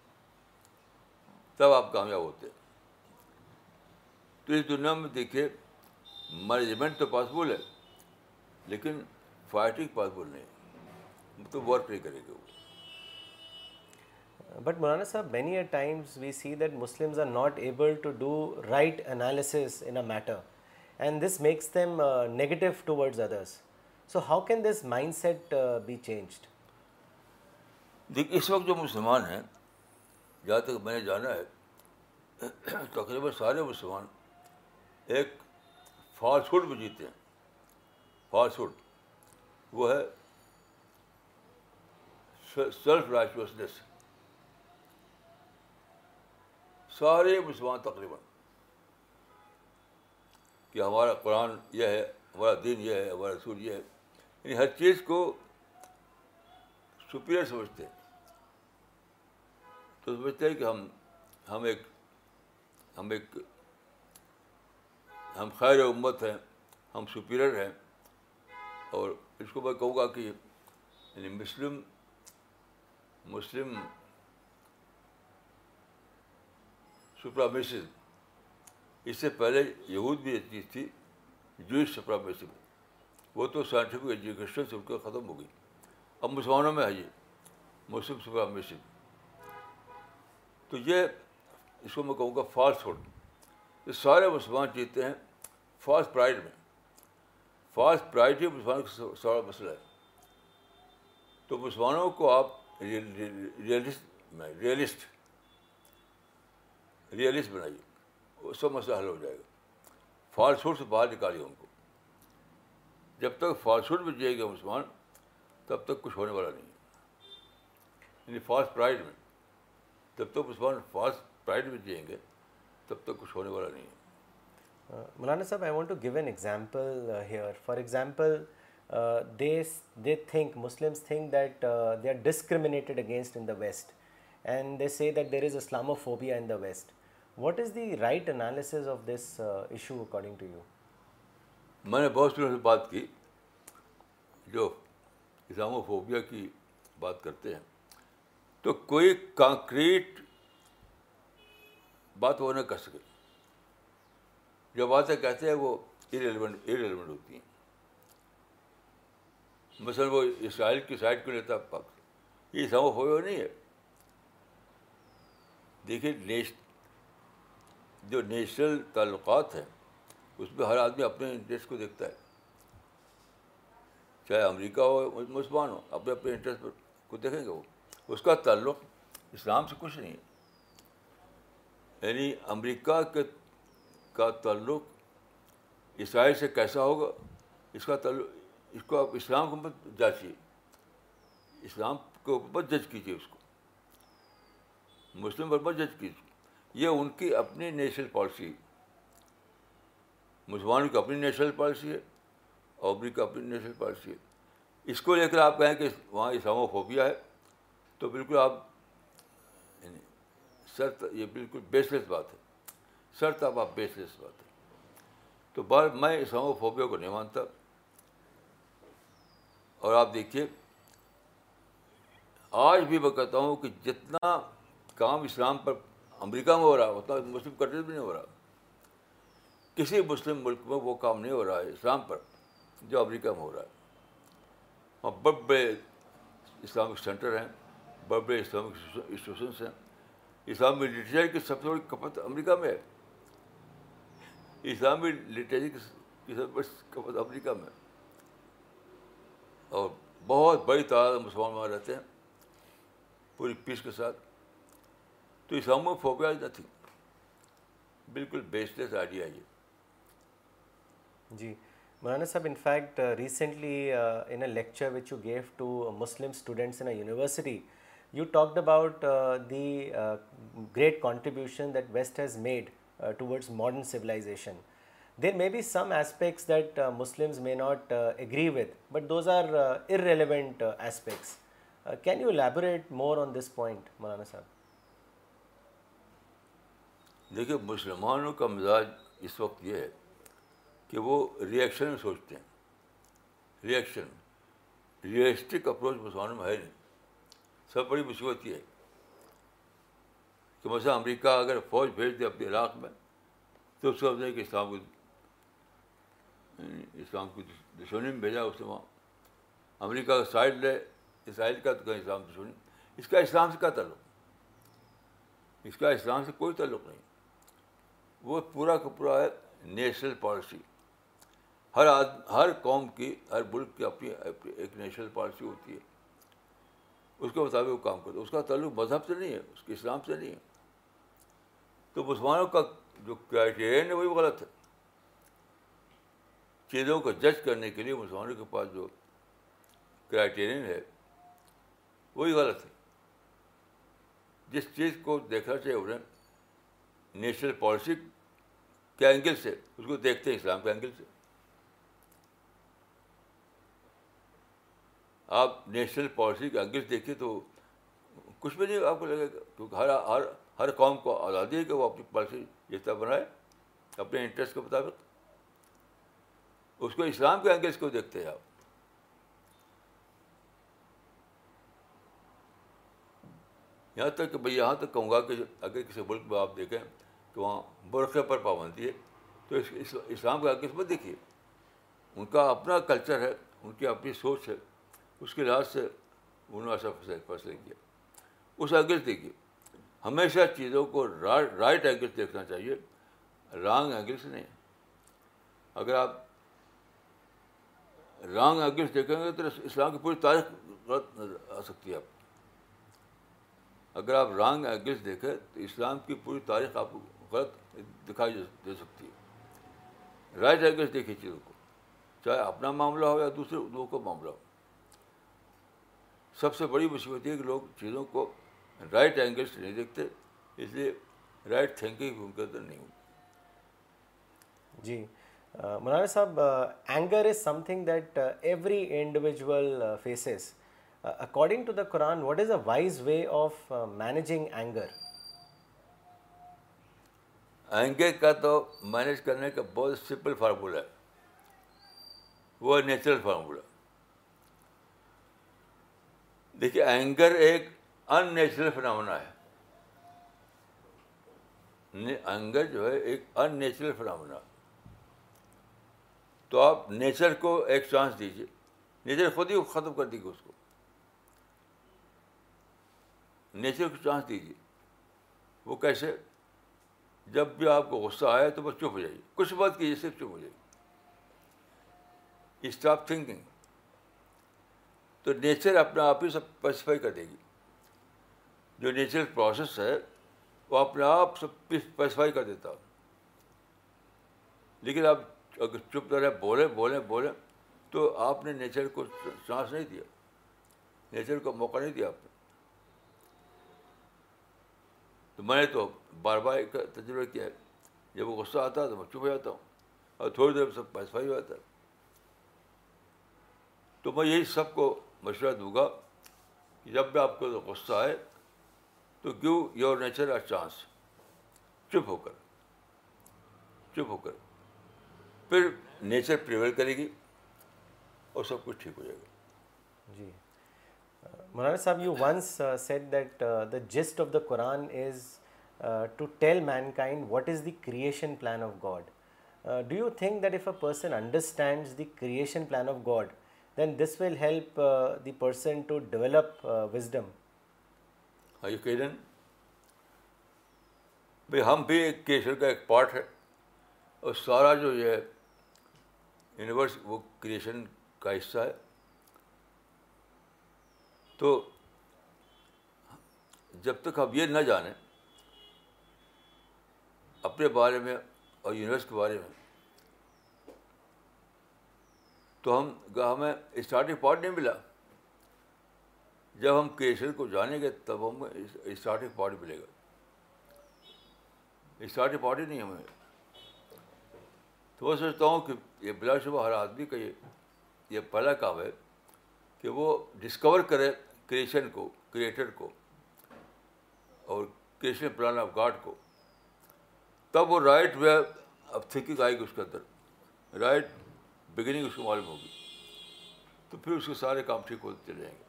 تب آپ کامیاب ہوتے ہیں۔ تو اس دنیا میں دیکھیے مینجمنٹ تو پاسبل ہے، لیکن فائٹنگ پاسبل نہیں ہے۔ تو وار پے کریں گے but Maulana sahab many a times we see that Muslims are not able to do right analysis in a matter and this makes them negative toward others so how can this mindset be changed دیکھیے اس وقت جو مسلمان ہیں جہاں تک میں نے جانا ہے تقریباً سارے مسلمان ایک فاسٹ فوڈ میں جیتے ہیں۔ فاسٹ فوڈ وہ ہے سیلف رائچوسنیس سارے مسلمان تقریباً. کہ ہمارا قرآن یہ ہے، ہمارا دین یہ ہے، ہمارا رسول یہ ہے. یعنی ہر چیز کو سپیریئر سمجھتے ہیں. تو سمجھتے ہیں کہ ہم ہم ایک ہم ایک، ہم خیر امت ہیں، ہم سپیریئر ہیں. اور اس کو میں کہوں گا کہ یعنی مسلم مسلم سپرامسم اس سے پہلے یہود بھی ایک چیز تھی جوئش سپرامسم وہ تو سائنٹیفک ایجوکیشن سے ان کو ختم ہو گئی۔ اب مسلمانوں میں ہے یہ مسلم سپرامسم تو یہ اس کو میں کہوں گا فاسٹ فوڈ یہ سارے مسلمان جیتے ہیں فاسٹ پرائڈ میں۔ فاسٹ پرائڈ ہی مسلمان کا سارا مسئلہ ہے۔ تو مسلمانوں کو آپ ریئلسٹ میں ریئلسٹ ریئلسٹ بنائیے۔ اس کا مسئلہ حل ہو جائے گا۔ فاسٹ فوڈ سے باہر نکالیے ان کو۔ جب تک فاسٹ فوڈ میں جیے گا مسلمان تب تک کچھ ہونے والا نہیں یعنی فاسٹ پرائڈ میں جب تک مسلمان فاسٹ پرائڈ میں جئیں گے تب تک کچھ ہونے والا نہیں ہے۔ Uh, Maulana Sahib, I want to give an example uh, here. These they think Muslims think that they are discriminated against in the West and they see that there is Islamophobia in the West what is the right analysis of this issue according to you میں نے بہت شروع سے بات کی جو اسلام و phobia کی بات کرتے ہیں۔ تو کوئی کانکریٹ بات وہ نہ کر سکے۔ جو باتیں کہتے ہیں وہ ریلیونٹ ہوتی ہیں۔ مثلاً وہ اسرائیل کی سائڈ کیوں لیتا پاک۔ یہ اسلام و فوبیا نہیں ہے۔ دیکھیے نیش، جو نیشنل تعلقات ہیں، اس میں ہر آدمی اپنے انٹرسٹ کو دیکھتا ہے۔ چاہے امریکہ ہو، مسلمان ہو، اپنے اپنے انٹرسٹ کو دیکھیں گے وہ۔ اس کا تعلق اسلام سے کچھ نہیں ہے۔ یعنی امریکہ کے، کا تعلق اسرائیل سے کیسا ہوگا؟ اس کا تعلق اس کو آپ اسلام کو مت جانچیے۔ اسلام کو مت جج کیجیے اس کو۔ مسلم پر مت جج کیجیے۔ یہ ان کی اپنی نیشنل پالیسی مسلمانوں کی اپنی نیشنل پالیسی ہے۔ اور امریکہ اپنی نیشنل پالیسی ہے۔ اس کو لے کر آپ کہیں کہ وہاں اسلام فوبیا ہے، تو بالکل آپ یعنی سر یہ بالکل بیس لیس بات ہے۔ سر تب آپ بیس لیس بات ہے۔ تو بار میں اسلام فوبیا کو نہیں مانتا۔ اور آپ دیکھیے، آج بھی میں کہتا ہوں کہ جتنا کام اسلام پر امریکہ میں ہو رہا ہے اتنا مسلم کنٹریز میں نہیں ہو رہا۔ کسی مسلم ملک میں وہ کام نہیں ہو رہا ہے اسلام پر جو امریکہ میں ہو رہا ہے۔ وہاں بڑے بڑے اسلامک سینٹر ہیں، بڑے بڑے اسلامک انسٹیٹیوشنس ہیں۔ اسلامی لٹریچر کی سب سے بڑی کپت امریکہ میں ہے۔ اسلامی لٹریچر کی سب سے بڑی کپت امریکہ میں ہے۔ اور بہت بڑی تعداد میں رہتے ہیں، پوری پیس کے ساتھ۔ تو اسلام میں فوبیا نتھنگ بالکل بیس لیس آئیڈیا یہ۔ جی۔ Maulana sahab in fact recently in a lecture which you gave to Muslim students in a university you talked about the great contribution that West has made towards modern civilisation there may be some aspects that Muslims may not agree with but those are irrelevant aspects can you elaborate more on this point Maulana sahab دیکھیے مسلمانوں کا مزاج اس وقت یہ ہے کہ وہ reaction سوچتے ہیں ریئیکشن ریئلسٹک اپروچ مسلمانوں میں ہے نہیں سب بڑی مصیبت یہ ہے کہ مثلا امریکہ اگر فوج بھیج دے اپنے عراق میں تو اس کو کہ اسلام کو یعنی اسلام کی دشمنی میں بھیجا اس نے وہاں۔ امریکہ کا سائڈ لے، اسرائیل کا تو کہیں اسلام دشمنی۔ اس کا اسلام سے کیا تعلق؟ اس کا اسلام سے کوئی تعلق نہیں۔ وہ پورا کا پورا ہے نیشنل پالیسی۔ ہر آدمی ہر قوم کی، ہر ملک کی اپنی ایک نیشنل پالیسی ہوتی ہے۔ اس کے مطابق وہ کام کرتا اس کا تعلق مذہب سے نہیں ہے، اس کے اسلام سے نہیں ہے۔ تو مسلمانوں کا جو کرائٹیرین ہے، وہی غلط ہے۔ چیزوں کو جج کرنے کے لیے مسلمانوں کے پاس جو کرائٹیرین ہے، وہی غلط ہے۔ جس چیز کو دیکھنا چاہیے انہیں نیشنل پالیسی کے اینگل سے، اس کو دیکھتے ہیں اسلام کے اینگل سے۔ آپ نیشنل پالیسی کے اینگل دیکھیے تو کچھ بھی نہیں آپ کو لگے گا، کیونکہ ہر ہر ہر قوم کو آزادی ہے کہ وہ اپنی پالیسی جس طرح بنائے، اپنے انٹرسٹ کے مطابق۔ اس کو اسلام کے اینگل کو دیکھتے ہیں آپ؟ یہاں تک کہ بھائی، یہاں تک کہوں گا کہ اگر کسی ملک میں آپ دیکھیں کہ وہاں برقعے پر پابندی ہے، تو اس اسلام کے عقیدت مت دیکھیے۔ ان کا اپنا کلچر ہے، ان کی اپنی سوچ ہے، اس کے لحاظ سے انہوں نے ایسا فیصلہ کیا۔ اس اینگل دیکھیے، ہمیشہ چیزوں کو رائٹ اینگل دیکھنا چاہیے رانگ اینگل سے نہیں۔ اگر آپ رانگ اینگل سے دیکھیں گے تو اسلام کی پوری تاریخ غلط نظر آ سکتی ہے آپ اگر آپ رانگ اینگل دیکھیں تو اسلام کی پوری تاریخ آپ کو غلط دکھائی دے سکتی ہے۔ رائٹ اینگل دیکھیے چیزوں کو، چاہے اپنا معاملہ ہو یا دوسرے لوگوں کا معاملہ ہو۔ سب سے بڑی مصیبت یہ کہ لوگ چیزوں کو رائٹ اینگل سے نہیں دیکھتے، اس لیے رائٹ تھنکنگ ان کے اندر نہیں ہوتی۔ جی۔ Maulana sahab anger is something that every individual faces according to the Quran what is a wise way of managing anger anger کا تو مینیج کرنے کا بہت سمپل فارمولہ ہے وہ نیچرل فارمولہ دیکھیے اینگر ایک ان نیچرل فنامنا ہے اینگر جو ہے ایک ان نیچرل فنامنا تو آپ نیچر کو ایک چانس دیجیے نیچر خود ہی ختم کر دیجیے اس کو۔ نیچر کو چانس دیجیے وہ کیسے؟ جب بھی آپ کو غصہ آئے تو بس چپ ہو جائیے۔ کچھ بات کیجیے صرف چپ ہو جائیے۔ اسٹاپ تھنکنگ تو نیچر اپنے آپ ہی سب اسپیسیفائی کر دے گی۔ جو نیچرل پروسیس ہے، وہ اپنے آپ سب اسپیسیفائی کر دیتا۔ لیکن آپ اگر چپ رہے، بولیں بولیں بولیں، تو آپ نے نیچر کو چانس نہیں دیا۔ نیچر کو موقع نہیں دیا آپ نے۔ تو میں نے تو بار بار ایک تجربہ کیا ہے۔ جب وہ غصہ آتا ہے تو میں چپ ہو جاتا ہوں اور تھوڑی دیر میں سب پیسفائی ہو جاتا ہے۔ تو میں یہی سب کو مشورہ دوں گا کہ جب بھی آپ کو غصہ آئے تو give your nature a chance. چپ ہو کر۔ چپ ہو کر۔ پھر نیچر پریویل کرے گی اور سب کچھ ٹھیک ہو جائے گا۔ جی۔ Maulana sahab you once said that the gist of the Quran is to tell mankind what is the creation plan of God do you think that if a person understands the creation plan of God then this will help the person to develop wisdom بھائی ہم بھی creation کا ایک part ہے اور سارا جو یہ یونیورس وہ کریشن کا حصہ ہے۔ تو جب تک ہم یہ نہ جانیں، اپنے بارے میں اور یونیورس کے بارے میں، تو ہم ہمیں اسٹارٹنگ پوائنٹ نہیں ملا۔ جب ہم کریشن کو جانیں گے، تب ہم اسٹارٹنگ پوائنٹ ملے گا۔ اسٹارٹنگ پوائنٹ ہی نہیں ہمیں۔ تو میں سوچتا ہوں کہ یہ بلا شبہ ہر آدمی کا یہ یہ پہلا کام ہے کہ وہ ڈسکور کرے کریشن کو کریٹر کو اور کریشن پلان آف گاڈ کو۔ تب وہ رائٹ وے اب تھنکنگ آئے گی اس کے اندر۔ رائٹ بگننگ اس کو معلوم ہوگی۔ تو پھر اس کے سارے کام ٹھیک ہوتے چلے جائیں گے۔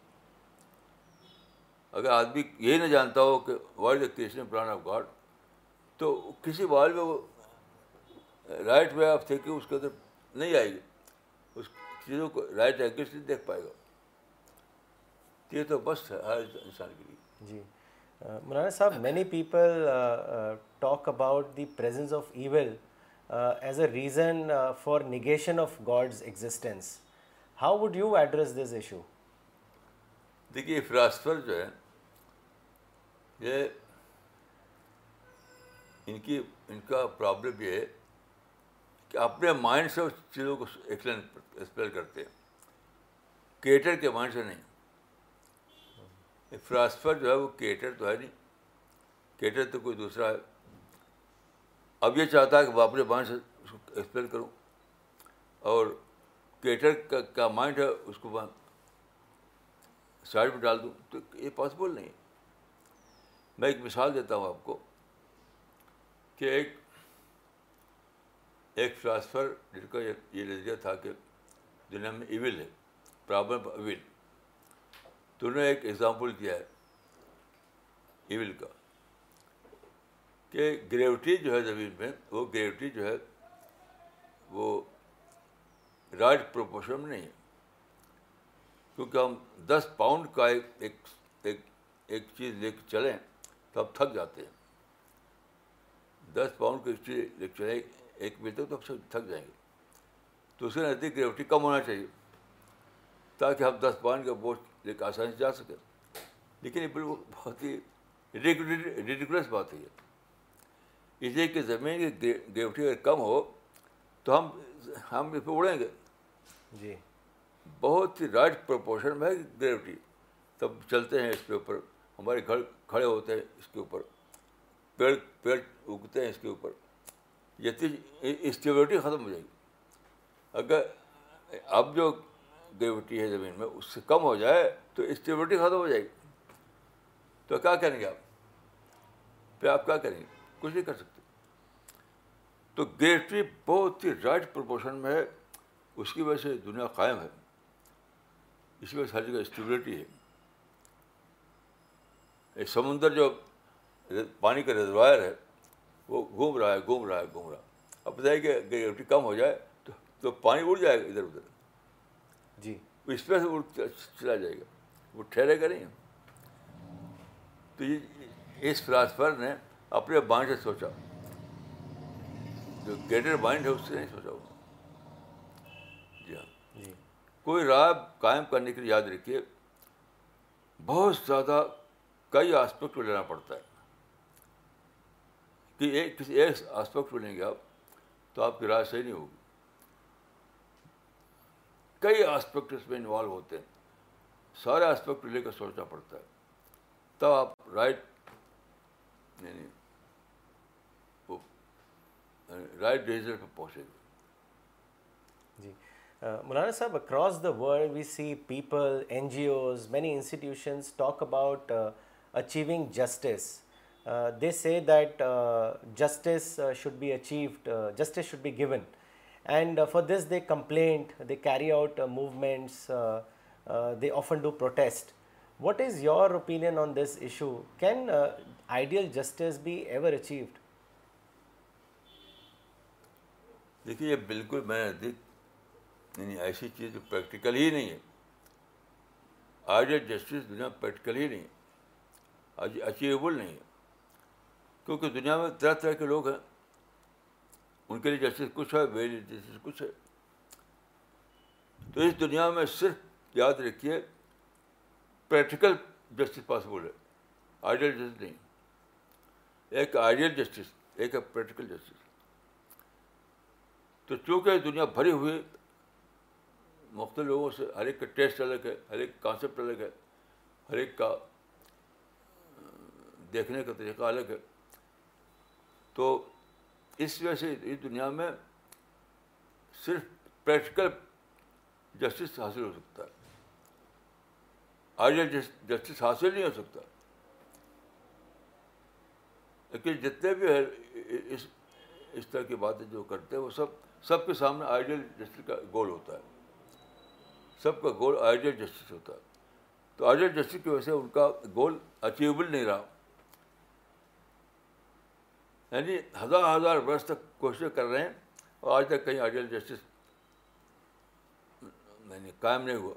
اگر آدمی یہی نہ جانتا ہو کہ what is creation plan of God, تو کسی بال میں وہ رائٹ وے آف تھنکنگ اس کے اندر نہیں آئے گی اس چیزوں کو رائٹ اینگل سے دیکھ پائے گا یہ تو بس ہے ہر انسان کے لیے جی Maulana sahab many people talk about the presence of evil a reason uh, for negation of God's existence. How would you address this issue? دیکھیے فلاسفر جو ہے یہ ان کی ان کا پرابلم یہ ہے کہ اپنے مائنڈ سے اس چیزوں کو ایکسپلین ایکسپلین کرتے ہیں۔ کیٹر کے مائنڈ سے نہیں۔ فلاسفر جو ہے وہ کیٹر تو ہے نہیں۔ کیٹر تو کوئی دوسرا ہے۔ اب یہ چاہتا ہے کہ وہ اپنے مائنڈ سے اس کو ایکسپلین کروں۔ اور کیٹر کا مائنڈ ہے، اس کو میں سائڈ میں ڈال دوں۔ تو یہ پاسبل نہیں میں ایک مثال دیتا ہوں آپ کو کہ ایک ایک فلاسفر جن کا یہ نظریہ تھا کہ دنیا میں ایول ہے پرابلم ایول تو انہوں نے ایک ایگزامپل دیا ہے ایول کا کہ گریوٹی جو ہے زمین میں، وہ گریوٹی جو ہے، وہ رائٹ پروپورشن میں نہیں ہے۔ کیونکہ ہم دس پاؤنڈ کا ایک ایک ایک ایک چیز لے کے چلیں تو ہم تھک جاتے ہیں۔ دس پاؤنڈ کی چیز لے کے چلیں ایک میل تک تو ہم تھک جائیں گے۔ تو اس کے نزدیک گریوٹی کم ہونا چاہیے تاکہ ہم دس پاؤنڈ کا بوجھ لے کے آسانی سے جا سکیں۔ لیکن یہ بالکل بہت ہی ریڈیکولس بات ہے یہ۔ اس لیے کہ زمین کی گریوٹی اگر کم ہو تو ہم ہم اس پہ اڑیں گے۔ جی۔ بہت ہی رائٹ پروپورشن میں ہے گریوٹی۔ تب چلتے ہیں اس کے اوپر۔ ہمارے گھر کھڑے ہوتے ہیں اس کے اوپر۔ پیڑ پیڑ اگتے ہیں اس کے اوپر۔ یہ اسٹیبلٹی ختم ہو جائے گی۔ اگر اب جو گریوٹی ہے زمین میں اس سے کم ہو جائے تو اسٹیبلٹی ختم ہو جائے گی۔ تو کیا کریں گے آپ؟ پھر آپ کیا کریں گے؟ کچھ نہیں کر سکتے۔ تو گریوٹی بہت ہی رائٹ پروپورشن میں ہے۔ اس کی وجہ سے دنیا قائم ہے۔ اس کی وجہ سے ہر جگہ اسٹیبلٹی ہے۔ ایک سمندر جو پانی کا ریزروائر ہے وہ گھوم رہا ہے گھوم رہا ہے گھوم رہا اب بتائیے کہ گریوٹی کم ہو جائے تو تو پانی اڑ جائے گا ادھر ادھر۔ جی۔ اس پہ سے اڑ چلا جائے گا۔ وہ ٹھہرے گا نہیں۔ تو یہ اس فلاسفر نے اپنے مائنڈ سے سوچا۔ جو گریٹر مائنڈ ہے اس سے نہیں سوچا وہ جی ہاں۔ جی۔ کوئی راہ قائم کرنے کے لیے یاد رکھیے بہت زیادہ کئی آسپیکٹ کو لینا پڑتا ہے۔ کہ ایک کسی ایک آسپیکٹ کو لیں گے آپ، تو آپ کی رائے صحیح نہیں ہوگی۔ کئی آسپیکٹ اس میں انوالو ہوتے ہیں۔ سارے آسپیکٹ لے کر سوچنا پڑتا ہے۔ تب آپ رائٹ یعنی رائٹ ڈیسیزن پہ پہنچے گے۔ جی۔ Maulana sahab across the world we see people NGOs many institutions talk about achieving justice they say that justice should be achieved justice should be given and for this they complain they carry out movements they often do protest what is your opinion on this issue can ideal justice be ever achieved دیکھیے، یہ بالکل میں یعنی ایسی چیز جو practical ہی نہیں ہے۔ آئیڈیل جسٹس دنیا پریکٹیکل ہی نہیں ہے۔ اچیویبل نہیں ہے۔ کیونکہ دنیا میں طرح طرح کے لوگ ہیں، ان کے لیے جسٹس کچھ ہے، میرے لیے جسٹس کچھ ہے۔ تو اس دنیا میں صرف یاد رکھیے پریکٹیکل جسٹس پاسبل ہے آئیڈیل جسٹس نہیں۔ ایک آئیڈیل جسٹس ایک ہے پریکٹیکل جسٹس تو چونکہ دنیا بھری ہوئی، مختلف لوگوں سے ہر ایک کا ٹیسٹ الگ ہے، ہر ایک کانسیپٹ الگ ہے، ہر ایک کا دیکھنے کا طریقہ الگ ہے۔ تو اس وجہ سے اس دنیا میں صرف پریکٹیکل جسٹس حاصل ہو سکتا ہے۔ آئیڈیل جسٹس حاصل نہیں ہو سکتا۔ لیکن جتنے بھی ہے اس اس طرح کی باتیں جو کرتے ہیں، وہ سب سب کے سامنے آئیڈیل جسٹس کا گول ہوتا ہے۔ سب کا گول آئیڈیل جسٹس ہوتا ہے۔ تو آئیڈیل جسٹس کی وجہ سے ان کا گول اچیویبل نہیں رہا۔ یعنی ہزار ہزار برس تک کوششیں کر رہے ہیں اور آج تک کہیں آئیڈیل جسٹس یعنی قائم نہیں ہوا۔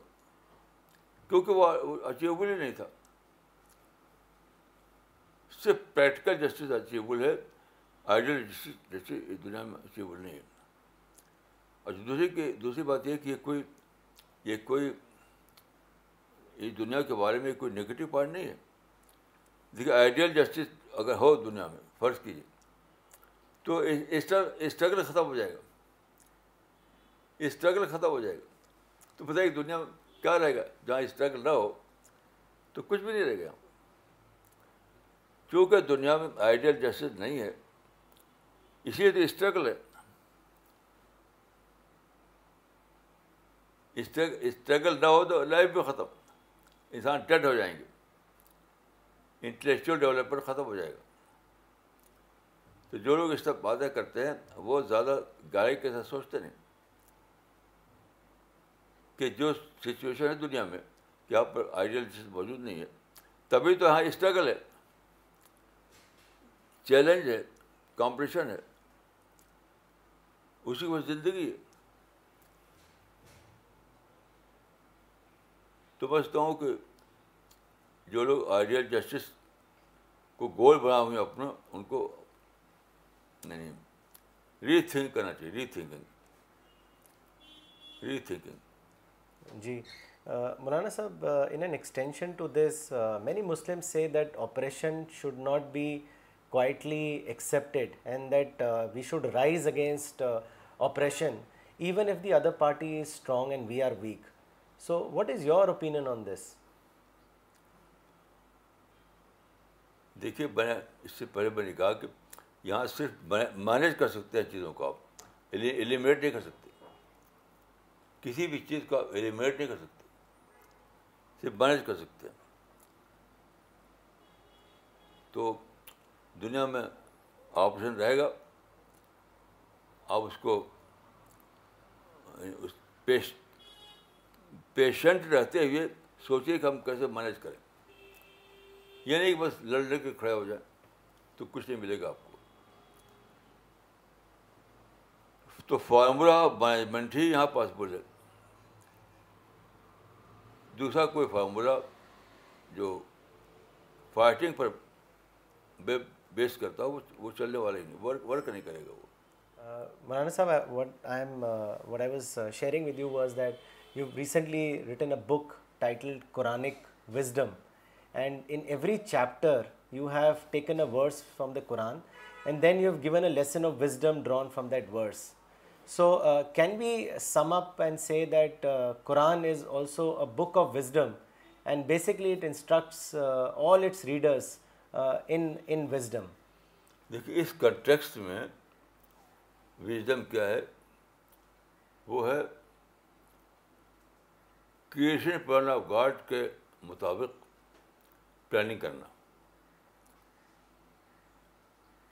کیونکہ وہ اچیویبل ہی نہیں تھا۔ صرف پریکٹیکل جسٹس اچیویبل ہے آئیڈیل جیسے اس دنیا میں اچیبل نہیں ہے۔ اور دوسری کی دوسری بات یہ کہ یہ کوئی یہ کوئی اس دنیا کے بارے میں کوئی نگیٹو پوائنٹ نہیں ہے۔ دیکھیے، آئیڈیل جسٹس اگر ہو دنیا میں، فرض کیجیے تو اسٹرگل ختم ہو جائے گا۔ اسٹرگل ختم ہو جائے گا۔ تو بتائیے دنیا میں کیا رہے گا؟ جہاں اسٹرگل نہ ہو، تو کچھ بھی نہیں رہے گا۔ چونکہ دنیا میں آئیڈیل جسٹس نہیں ہے اس لیے تو اسٹرگل ہے۔ اسٹرگل نہ ہو تو لائف بھی ختم۔ انسان ڈیڈ ہو جائیں گے۔ انٹلیکچوئل ڈیولپمنٹ ختم ہو جائے گا۔ تو جو لوگ اس طرح باتیں کرتے ہیں، وہ زیادہ گہرائی کے ساتھ سوچتے نہیں۔ کہ جو سچویشن ہے دنیا میں، کہ آپ پر آئیڈیل چیز موجود نہیں ہے، تبھی تو یہاں اسٹرگل ہے۔ چیلنج ہے کمپٹیشن ہے۔ اسی کو زندگی ہے۔ تو میں سمجھتا ہوں کہ جو لوگ آئیڈیل جسٹس کو گول بنا ہوئے اپنا، ان کو نہیں ری تھنک کرنا چاہیے ری thinking re thinking G Maulana sahab in an extension to this many Muslim say that oppression should not be quietly accepted and that we should rise against oppression even if the other party is strong and we are weak so what is your opinion on this دیکھیے میں نے اس سے پہلے میں نے کہا کہ یہاں صرف مینیج کر سکتے ہیں چیزوں کو آپ۔ ایلیمنیٹ نہیں کر سکتے۔ کسی بھی چیز کو آپ ایلیمنیٹ نہیں کر سکتے۔ صرف مینیج کر سکتے ہیں۔ تو دنیا میں آپریشن رہے گا۔ آپ اس کو پیش پیشنٹ رہتے ہوئے سوچیے کہ ہم کیسے مینیج کریں۔ یہ نہیں کہ بس لڑ لڑ کے کھڑے ہو جائیں تو کچھ نہیں ملے گا آپ کو۔ تو فارمولا مینجمنٹ ہی یہاں پاسبل ہے دوسرا کوئی فارمولا جو فائٹنگ پر بیس کرتا ہو، وہ چلنے والا ہی نہیں، ورک ورک نہیں کرے گا وہ۔ Maulana sahab what I am what I was sharing with you was that you recently written a book titled Quranic wisdom and in every chapter you have taken a verse from the Quran and then you have given a lesson of wisdom drawn from that verse so can we sum up and say that Quran is also a book of wisdom and basically it instructs all its readers in in wisdom دیکھیے اس context میں wisdom کیا ہے وہ ہے creation plan of God کے مطابق planning کرنا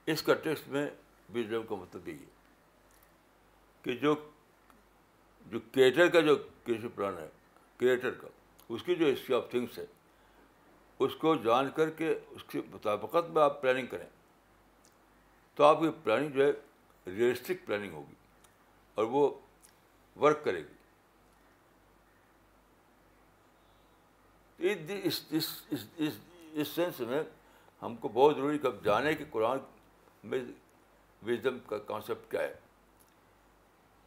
اس کنٹیکسٹ میں وزڈم کا مطلب یہی ہے کہ جو جو کریٹر کا جو کریشن پلان ہے کریٹر کا، اس کی جو ہسٹری آف تھنگس ہے، اس کو جان کر کے اس کے مطابقت میں آپ پلاننگ کریں، تو آپ کی پلاننگ جو ہے ریئلسٹک پلاننگ ہوگی اور وہ ورک کرے گی۔ اس سینس میں ہم کو بہت ضروری کب جانے کہ قرآن میں وزڈم کا کانسیپٹ کیا ہے۔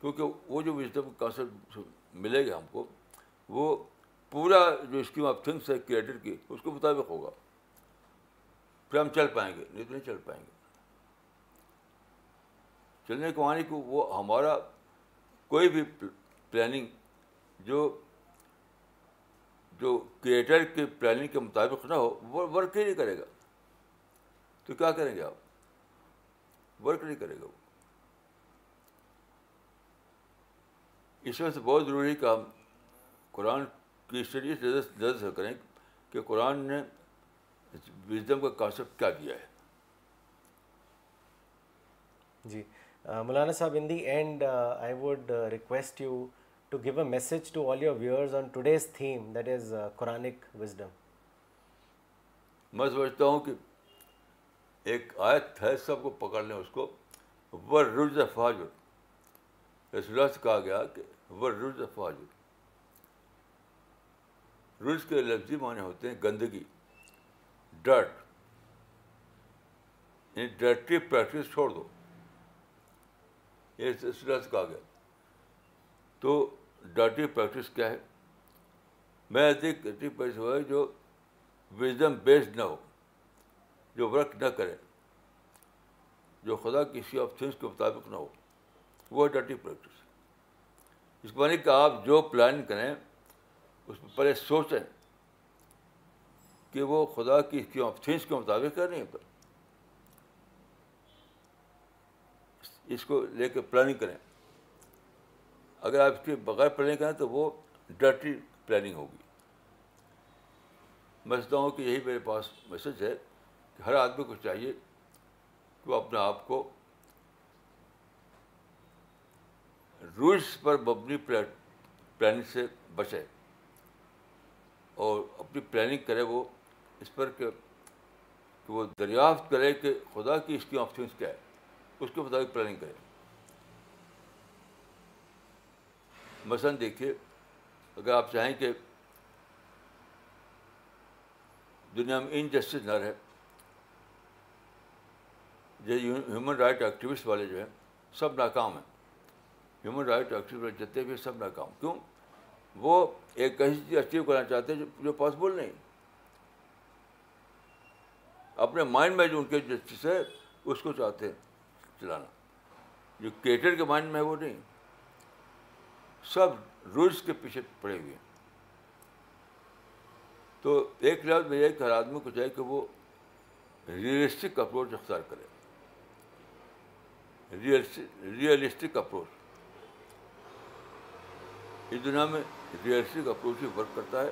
کیونکہ وہ جو وزڈم کا کانسیپٹ ملے گا ہم کو، وہ پورا جو اسکیم آف تھنگس ہے کریٹر کی، اس کے مطابق ہوگا۔ پھر ہم چل پائیں گے، نہیں تو نہیں چل پائیں گے۔ چلنے کے معنی کو وہ ہمارا کوئی بھی پلاننگ جو جو کریٹر کی پلاننگ کے مطابق نہ ہو، وہ ورک ہی نہیں کرے گا۔ تو کیا کریں گے آپ؟ ورک نہیں کرے گا وہ۔ اس وجہ سے بہت ضروری کہ ہم قرآن کی اسٹڈی زیادہ سے کریں کہ قرآن نے وزڈم کا کانسیپٹ کیا دیا ہے۔ جی Maulana sahab in the end I would request you to give a message to all your viewers on today's theme that is Quranic wisdom. میں سمجھتا ہوں کہ ایک آیت ہے سب کو پکڑ لیں اس کو۔ ور رز فاجر۔ رسول اللہ سے کہا گیا کہ ور رز فاجر رز کے لفظی معنی ہوتے ہیں گندگی یعنی ڈرٹ ڈائریکٹو پریکٹس چھوڑ دو۔ یہ سلسلہ سے کہا گیا۔ تو ڈائریکٹو پریکٹس کیا ہے؟ میں ادھک ڈائریکٹو پریکٹس ہوا ہے جو وزڈم بیسڈ نہ ہو، جو ورک نہ کرے، جو خدا کسی آف تھنگس کے مطابق نہ ہو۔ وہ ڈائریکٹو پریکٹس اس کو معنی کہ آپ جو پلان کریں، اس میں پہلے سوچیں کہ وہ خدا کی تھنگس کے مطابق کر نہیں پر؟ اس کو لے کے پلاننگ کریں۔ اگر آپ اس کے بغیر پلاننگ کریں تو وہ ڈرٹی پلاننگ ہوگی۔ میں سمجھتا ہوں کہ یہی میرے پاس میسج ہے کہ ہر آدمی کو چاہیے کہ وہ اپنے آپ کو رولس پر مبنی پلاننگ سے بچے۔ اور اپنی پلاننگ کرے وہ اس پر کہ وہ دریافت کرے کہ خدا کی اس کی آپشنس کیا ہے۔ اس کے مطابق پلاننگ کرے۔ مثلاً دیکھیے، اگر آپ چاہیں کہ دنیا میں انجسٹس نہ رہے، جو ہیومن رائٹ ایکٹیوسٹ والے جو ہیں، سب ناکام ہیں۔ ہیومن رائٹ ایکٹیوسٹ جتنے بھی سب ناکام۔ کیوں؟ وہ ایک ایسی چیز اچیو کرنا چاہتے ہیں جو پاسبل نہیں۔ اپنے مائنڈ میں جو ان کے جسٹس ہے، اس کو چاہتے ہیں چلانا۔ جو کیٹر کے مائنڈ میں ہے، وہ نہیں۔ سب رولس کے پیچھے پڑے ہوئے ہیں۔ تو ایک لفظ میں یہ کہ ہر آدمی کو چاہیے کہ وہ ریئلسٹک اپروچ اختیار کرے۔ ریئلسٹک اپروچ اس دنیا میں ریئلسٹک اپروچ ہی ورک کرتا ہے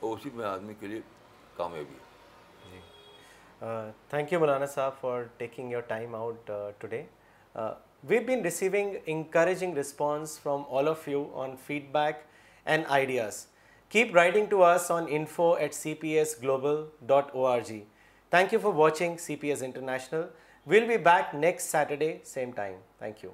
اور اسی میں آدمی کے لیے کامیابی ہے۔ Thank you Maulana sahab for taking your time out today we been receiving encouraging response from all of you on feedback and ideas keep writing to us on info at C P S global dot O R G thank you for watching C P S International we'll be back next Saturday same time thank you